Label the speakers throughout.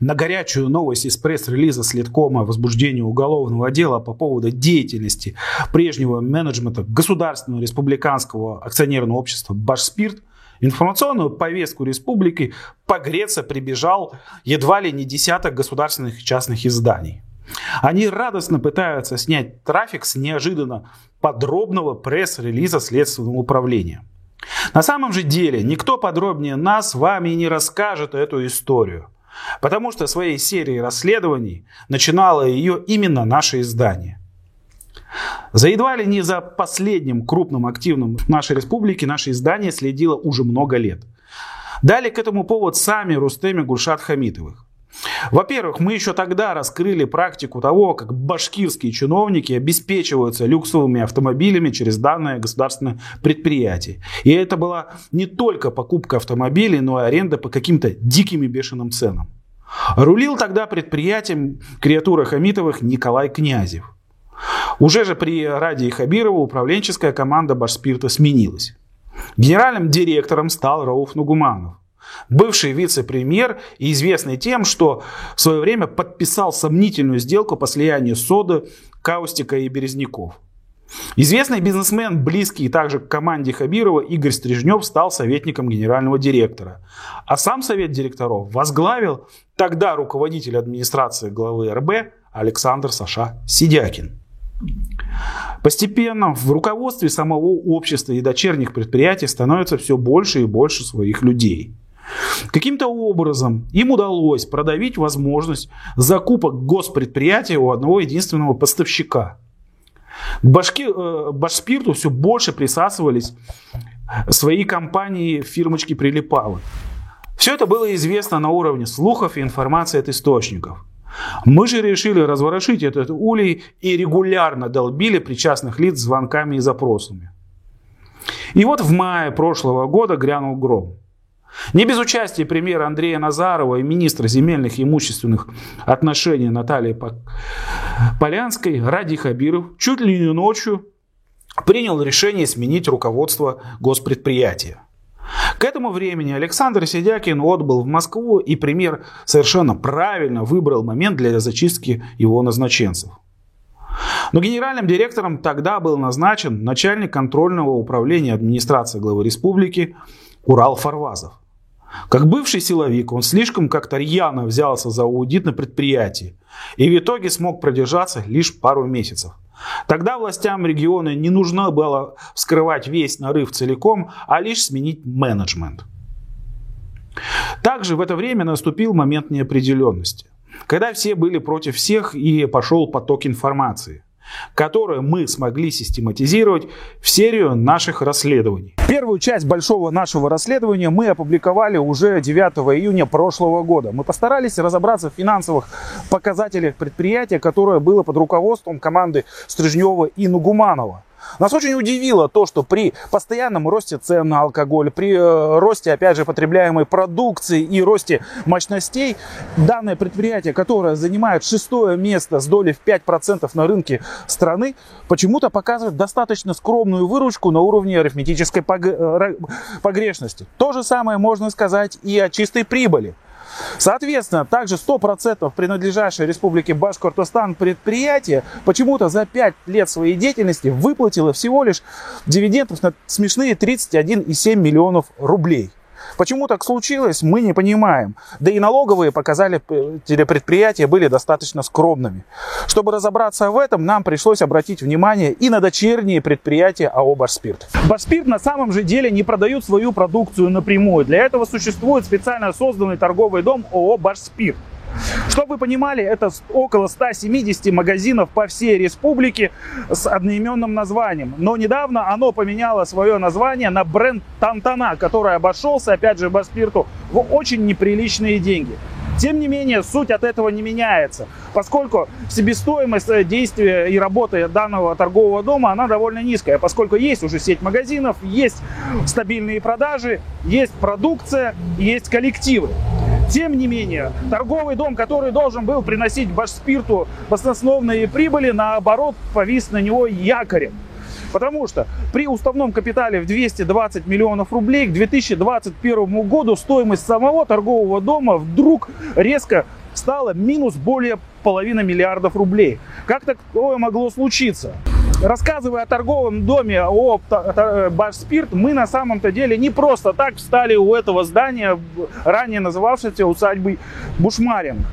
Speaker 1: На горячую новость из пресс-релиза Следкома о возбуждении уголовного дела по поводу деятельности прежнего менеджмента Государственного республиканского акционерного общества «Башспирт» информационную повестку республики погреться прибежал едва ли не десяток государственных и частных изданий. Они радостно пытаются снять трафик с неожиданно подробного пресс-релиза Следственного управления. На самом же деле никто подробнее нас вами не расскажет эту историю – Потому что своей серией расследований начинало ее именно наше издание. За едва ли не за последним крупным активным в нашей республике наше издание следило уже много лет. Дали к этому повод сами Рустеми Гульшат Хамитовых. Во-первых, мы еще тогда раскрыли практику того, как башкирские чиновники обеспечиваются люксовыми автомобилями через данное государственное предприятие. И это была не только покупка автомобилей, но и аренда по каким-то диким и бешеным ценам. Рулил тогда предприятием креатура Хамитовых Николай Князев. Уже же при Раде Хабирову управленческая команда Башспирта сменилась. Генеральным директором стал Рауф Нугуманов бывший вице-премьер и известный тем, что в свое время подписал сомнительную сделку по слиянию соды, каустика и березняков. Известный бизнесмен, близкий также к команде Хабирова, Игорь Стрижнев стал советником генерального директора. А сам совет директоров возглавил тогда руководитель администрации главы РБ Александр Саша Сидякин. Постепенно в руководстве самого общества и дочерних предприятий становится все больше и больше своих людей – Каким-то образом им удалось продавить возможность закупок госпредприятия у одного единственного поставщика. К башке, э, Башспирту все больше присасывались свои компании, фирмочки прилипалы. Все это было известно на уровне слухов и информации от источников. Мы же решили разворошить этот улей и регулярно долбили причастных лиц звонками и запросами. И вот в мае прошлого года грянул гром. Не без участия премьера Андрея Назарова и министра земельных и имущественных отношений Натальи Полянской Ради Хабиров чуть ли не ночью принял решение сменить руководство госпредприятия. К этому времени Александр Сидякин отбыл в Москву, и премьер совершенно правильно выбрал момент для зачистки его назначенцев. Но генеральным директором тогда был назначен начальник контрольного управления администрации главы республики Урал Фарвазов. Как бывший силовик, он слишком как-то рьяно взялся за аудит на предприятии и в итоге смог продержаться лишь пару месяцев. Тогда властям региона не нужно было вскрывать весь нарыв целиком, а лишь сменить менеджмент. Также в это время наступил момент неопределенности, когда все были против всех и пошел поток информации которую мы смогли систематизировать в серию наших расследований. Первую часть большого нашего расследования мы опубликовали уже 9 июня прошлого года. Мы постарались разобраться в финансовых показателях предприятия, которое было под руководством команды Стрижнева и Нугуманова. Нас очень удивило то, что при постоянном росте цен на алкоголь, при э, росте, опять же, потребляемой продукции и росте мощностей, данное предприятие, которое занимает шестое место с долей в 5% на рынке страны, почему-то показывает достаточно скромную выручку на уровне арифметической э, погрешности. То же самое можно сказать и о чистой прибыли. Соответственно, также 100% принадлежащее республике Башкортостан предприятие почему-то за 5 лет своей деятельности выплатило всего лишь дивидендов на смешные 31,7 миллионов рублей. Почему так случилось, мы не понимаем. Да и налоговые показали телепредприятия были достаточно скромными. Чтобы разобраться в этом, нам пришлось обратить внимание и на дочерние предприятия АО «Башспирт». «Башспирт» на самом же деле не продают свою продукцию напрямую. Для этого существует специально созданный торговый дом ООО «Башспирт». Чтобы вы понимали, это около 170 магазинов по всей республике с одноименным названием. Но недавно оно поменяло свое название на бренд Тантана, который обошелся, опять же, Баспирту в очень неприличные деньги. Тем не менее, суть от этого не меняется, поскольку себестоимость э, действия и работы данного торгового дома, она довольно низкая, поскольку есть уже сеть магазинов, есть стабильные продажи, есть продукция, есть коллективы. Тем не менее, торговый дом, который должен был приносить Башспирту баснословные прибыли, наоборот, повис на него якорем. Потому что при уставном капитале в 220 миллионов рублей к 2021 году стоимость самого торгового дома вдруг резко стало минус более половины миллиардов рублей. Как такое могло случиться? Рассказывая о торговом доме о Башспирт, мы на самом-то деле не просто так встали у этого здания, ранее называвшейся усадьбой Бушмаринг.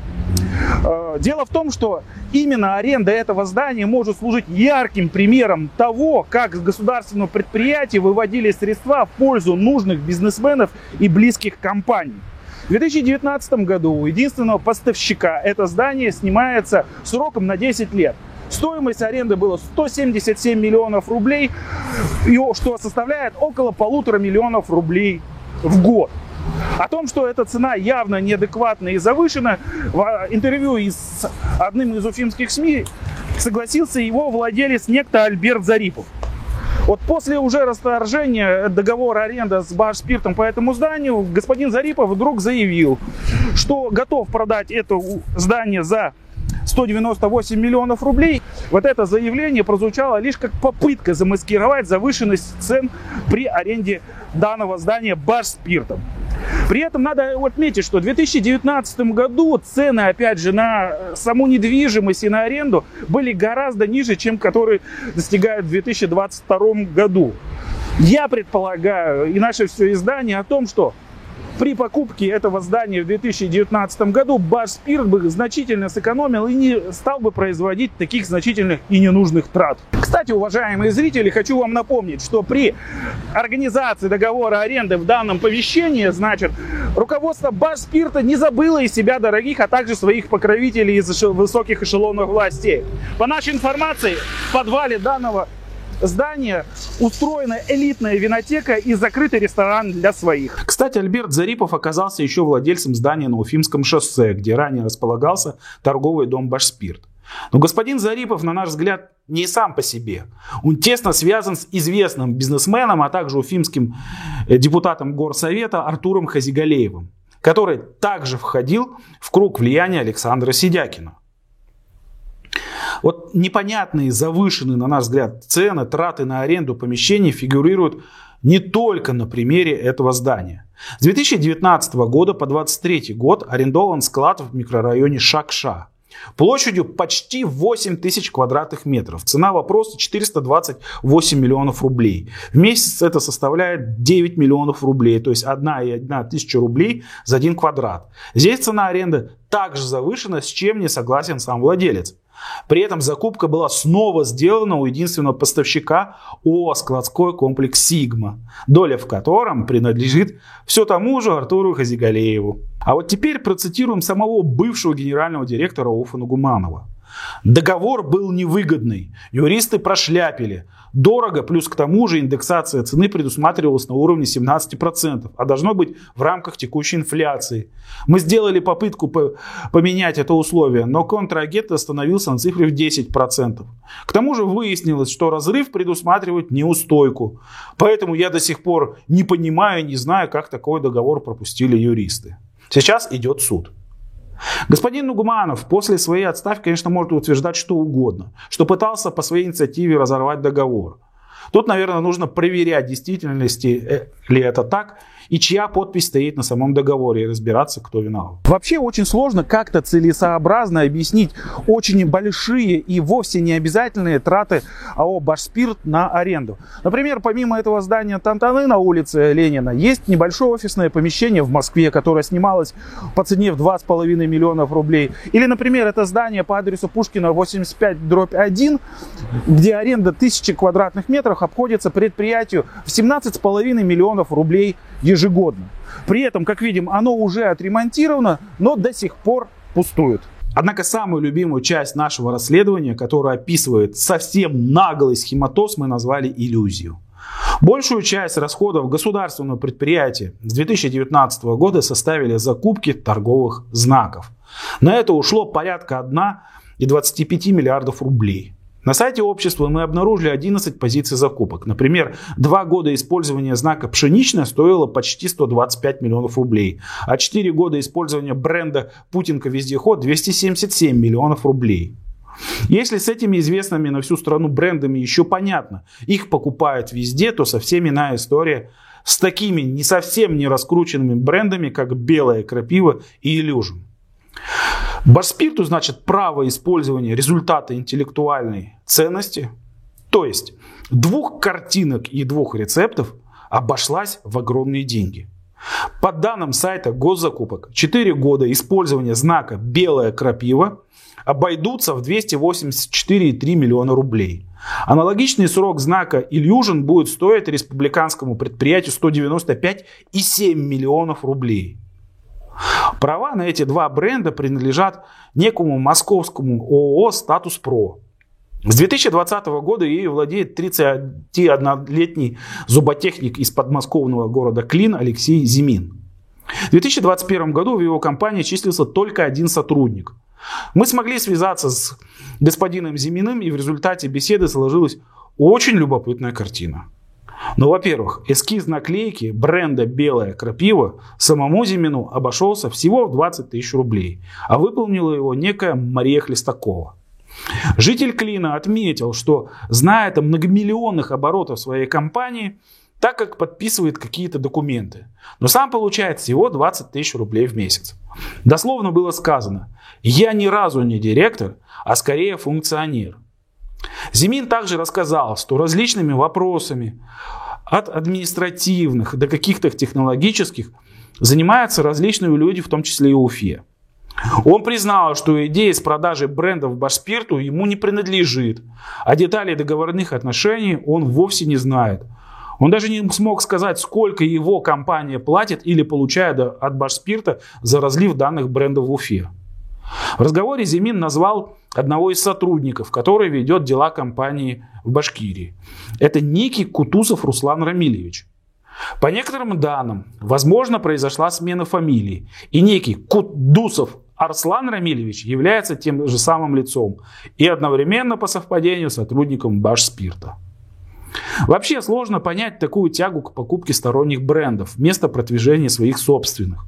Speaker 1: Э, дело в том, что именно аренда этого здания может служить ярким примером того, как с государственного предприятия выводили средства в пользу нужных бизнесменов и близких компаний. В 2019 году у единственного поставщика это здание снимается сроком на 10 лет. Стоимость аренды была 177 миллионов рублей, что составляет около полутора миллионов рублей в год. О том, что эта цена явно неадекватна и завышена, в интервью с одним из уфимских СМИ согласился его владелец некто Альберт Зарипов. Вот после уже расторжения договора аренды с Башспиртом по этому зданию, господин Зарипов вдруг заявил, что готов продать это здание за 198 миллионов рублей. Вот это заявление прозвучало лишь как попытка замаскировать завышенность цен при аренде данного здания Башспиртом. При этом надо отметить, что в 2019 году цены, опять же, на саму недвижимость и на аренду были гораздо ниже, чем которые достигают в 2022 году. Я предполагаю, и наше все издание о том, что при покупке этого здания в 2019 году Башспирт бы значительно сэкономил и не стал бы производить таких значительных и ненужных трат. Кстати, уважаемые зрители, хочу вам напомнить, что при организации договора аренды в данном помещении, значит, руководство Башспирта не забыло из себя дорогих, а также своих покровителей из высоких эшелонов властей. По нашей информации, в подвале данного здания устроена элитная винотека и закрытый ресторан для своих.
Speaker 2: Кстати, Альберт Зарипов оказался еще владельцем здания на Уфимском шоссе, где ранее располагался торговый дом «Башспирт». Но господин Зарипов, на наш взгляд, не сам по себе. Он тесно связан с известным бизнесменом, а также уфимским э, депутатом Горсовета Артуром Хазигалеевым, который также входил в круг влияния Александра Сидякина. Вот непонятные, завышенные, на наш взгляд, цены, траты на аренду помещений фигурируют не только на примере этого здания. С 2019 года по 2023 год арендован склад в микрорайоне Шакша. Площадью почти 8 тысяч квадратных метров. Цена вопроса 428 миллионов рублей. В месяц это составляет 9 миллионов рублей. То есть 1 и 1 тысяча рублей за один квадрат. Здесь цена аренды также завышена, с чем не согласен сам владелец. При этом закупка была снова сделана у единственного поставщика ООО «Складской комплекс Сигма», доля в котором принадлежит все тому же Артуру Хазигалееву. А вот теперь процитируем самого бывшего генерального директора ОФА Нагуманова. Договор был невыгодный, юристы прошляпили. Дорого, плюс к тому же индексация цены предусматривалась на уровне 17%, а должно быть в рамках текущей инфляции. Мы сделали попытку поменять это условие, но контрагент остановился на цифре в 10%. К тому же выяснилось, что разрыв предусматривает неустойку. Поэтому я до сих пор не понимаю, не знаю, как такой договор пропустили юристы. Сейчас идет суд. Господин Нугманов после своей отставки, конечно, может утверждать что угодно, что пытался по своей инициативе разорвать договор. Тут, наверное, нужно проверять, действительности э, ли это так, и чья подпись стоит на самом договоре и разбираться, кто виноват.
Speaker 1: Вообще очень сложно как-то целесообразно объяснить очень большие и вовсе не обязательные траты АО «Башспирт» на аренду. Например, помимо этого здания Тантаны на улице Ленина, есть небольшое офисное помещение в Москве, которое снималось по цене в 2,5 миллионов рублей. Или, например, это здание по адресу Пушкина 85 дробь 1, где аренда 1000 квадратных метров обходится предприятию в 17,5 миллионов рублей ежегодно. При этом, как видим, оно уже отремонтировано, но до сих пор пустует.
Speaker 2: Однако самую любимую часть нашего расследования, которая описывает совсем наглый схематоз, мы назвали иллюзию. Большую часть расходов государственного предприятия с 2019 года составили закупки торговых знаков. На это ушло порядка 1,25 миллиардов рублей. На сайте общества мы обнаружили 11 позиций закупок. Например, два года использования знака «пшеничная» стоило почти 125 миллионов рублей, а 4 года использования бренда «Путинка вездеход» 277 миллионов рублей. Если с этими известными на всю страну брендами еще понятно, их покупают везде, то совсем иная история с такими не совсем не раскрученными брендами, как «Белая крапива» и «Илюжин».
Speaker 1: Башспирту значит право использования результата интеллектуальной ценности, то есть двух картинок и двух рецептов обошлась в огромные деньги. По данным сайта госзакупок, 4 года использования знака «белая крапива» обойдутся в 284,3 миллиона рублей. Аналогичный срок знака Illusion будет стоить республиканскому предприятию 195,7 миллионов рублей. Права на эти два бренда принадлежат некому московскому ООО «Статус Про». С 2020 года ею владеет 31-летний зуботехник из подмосковного города Клин Алексей Зимин. В 2021 году в его компании числился только один сотрудник. Мы смогли связаться с господином Зиминым, и в результате беседы сложилась очень любопытная картина. Ну, во-первых, эскиз наклейки бренда «Белая крапива» самому Зимину обошелся всего в 20 тысяч рублей, а выполнила его некая Мария Хлестакова. Житель Клина отметил, что зная о многомиллионных оборотов своей компании, так как подписывает какие-то документы. Но сам получает всего 20 тысяч рублей в месяц. Дословно было сказано, я ни разу не директор, а скорее функционер. Зимин также рассказал, что различными вопросами от административных до каких-то технологических занимаются различные люди, в том числе и Уфе. Он признал, что идея с продажей брендов Башспирту ему не принадлежит, а деталей договорных отношений он вовсе не знает. Он даже не смог сказать, сколько его компания платит или получает от Башспирта за разлив данных брендов в Уфе. В разговоре Зимин назвал одного из сотрудников, который ведет дела компании в Башкирии. Это некий Кутузов Руслан Рамильевич. По некоторым данным, возможно, произошла смена фамилии, и некий Кутдусов Арслан Рамильевич является тем же самым лицом и одновременно по совпадению сотрудником Башспирта. Вообще сложно понять такую тягу к покупке сторонних брендов вместо продвижения своих собственных.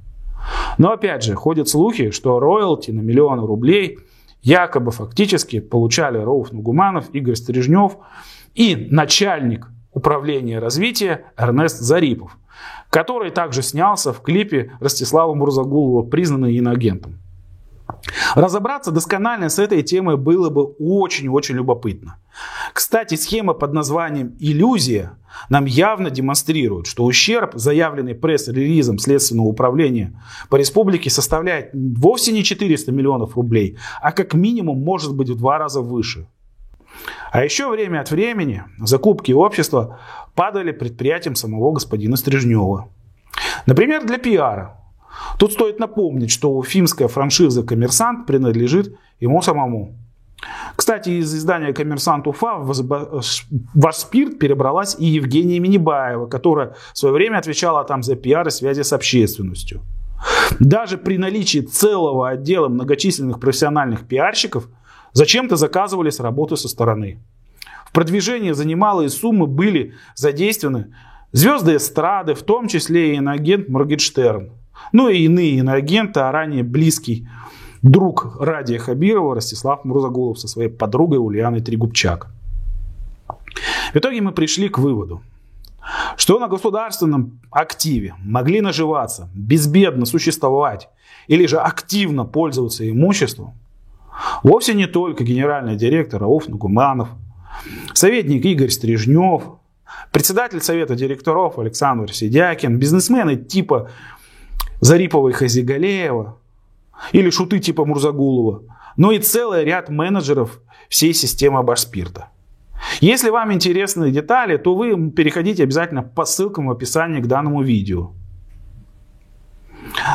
Speaker 1: Но опять же, ходят слухи, что роялти на миллионы рублей якобы фактически получали Рауф Нугуманов, Игорь Стрижнев и начальник управления развития Эрнест Зарипов, который также снялся в клипе Ростислава Мурзагулова, признанный иноагентом. Разобраться досконально с этой темой было бы очень-очень любопытно. Кстати, схема под названием «Иллюзия» нам явно демонстрирует, что ущерб, заявленный пресс-релизом Следственного управления по республике, составляет вовсе не 400 миллионов рублей, а как минимум может быть в два раза выше. А еще время от времени закупки общества падали предприятиям самого господина Стрижнева. Например, для пиара. Тут стоит напомнить, что уфимская франшиза «Коммерсант» принадлежит ему самому. Кстати, из издания «Коммерсант Уфа» ваш спирт перебралась и Евгения Минибаева, которая в свое время отвечала там за пиар и связи с общественностью. Даже при наличии целого отдела многочисленных профессиональных пиарщиков зачем-то заказывались работы со стороны. В продвижении за немалые суммы были задействованы звезды эстрады, в том числе и иноагент Моргенштерн. Ну и иные иноагенты, а ранее близкий друг Радия Хабирова Ростислав Мурзагулов со своей подругой Ульяной Трегубчак. В итоге мы пришли к выводу, что на государственном активе могли наживаться, безбедно существовать или же активно пользоваться имуществом вовсе не только генеральный директор Рауф Нагуманов, советник Игорь Стрижнев, председатель совета директоров Александр Сидякин, бизнесмены типа Зарипова и Хазигалеева, или шуты типа Мурзагулова, но и целый ряд менеджеров всей системы Башспирта. Если вам интересны детали, то вы переходите обязательно по ссылкам в описании к данному видео.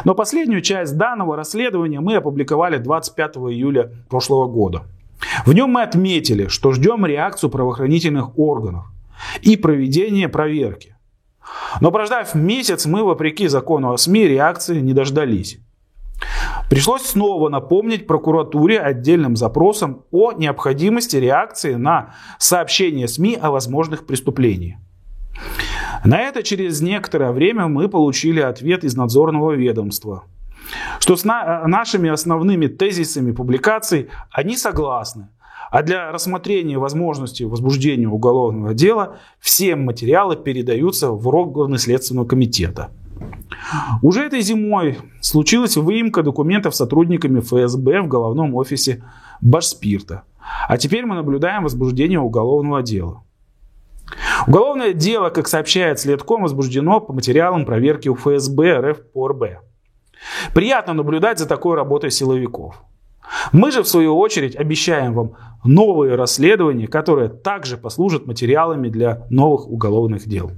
Speaker 1: Но последнюю часть данного расследования мы опубликовали 25 июля прошлого года. В нем мы отметили, что ждем реакцию правоохранительных органов и проведение проверки. Но прождав месяц, мы, вопреки закону о СМИ, реакции не дождались. Пришлось снова напомнить прокуратуре отдельным запросом о необходимости реакции на сообщения СМИ о возможных преступлениях. На это через некоторое время мы получили ответ из надзорного ведомства, что с нашими основными тезисами публикаций они согласны, а для рассмотрения возможности возбуждения уголовного дела все материалы передаются в органы Следственного комитета. Уже этой зимой случилась выемка документов сотрудниками ФСБ в головном офисе Башспирта. А теперь мы наблюдаем возбуждение уголовного дела. Уголовное дело, как сообщает Следком, возбуждено по материалам проверки у ФСБ РФ по РБ. Приятно наблюдать за такой работой силовиков. Мы же, в свою очередь, обещаем вам новые расследования, которые также послужат материалами для новых уголовных дел.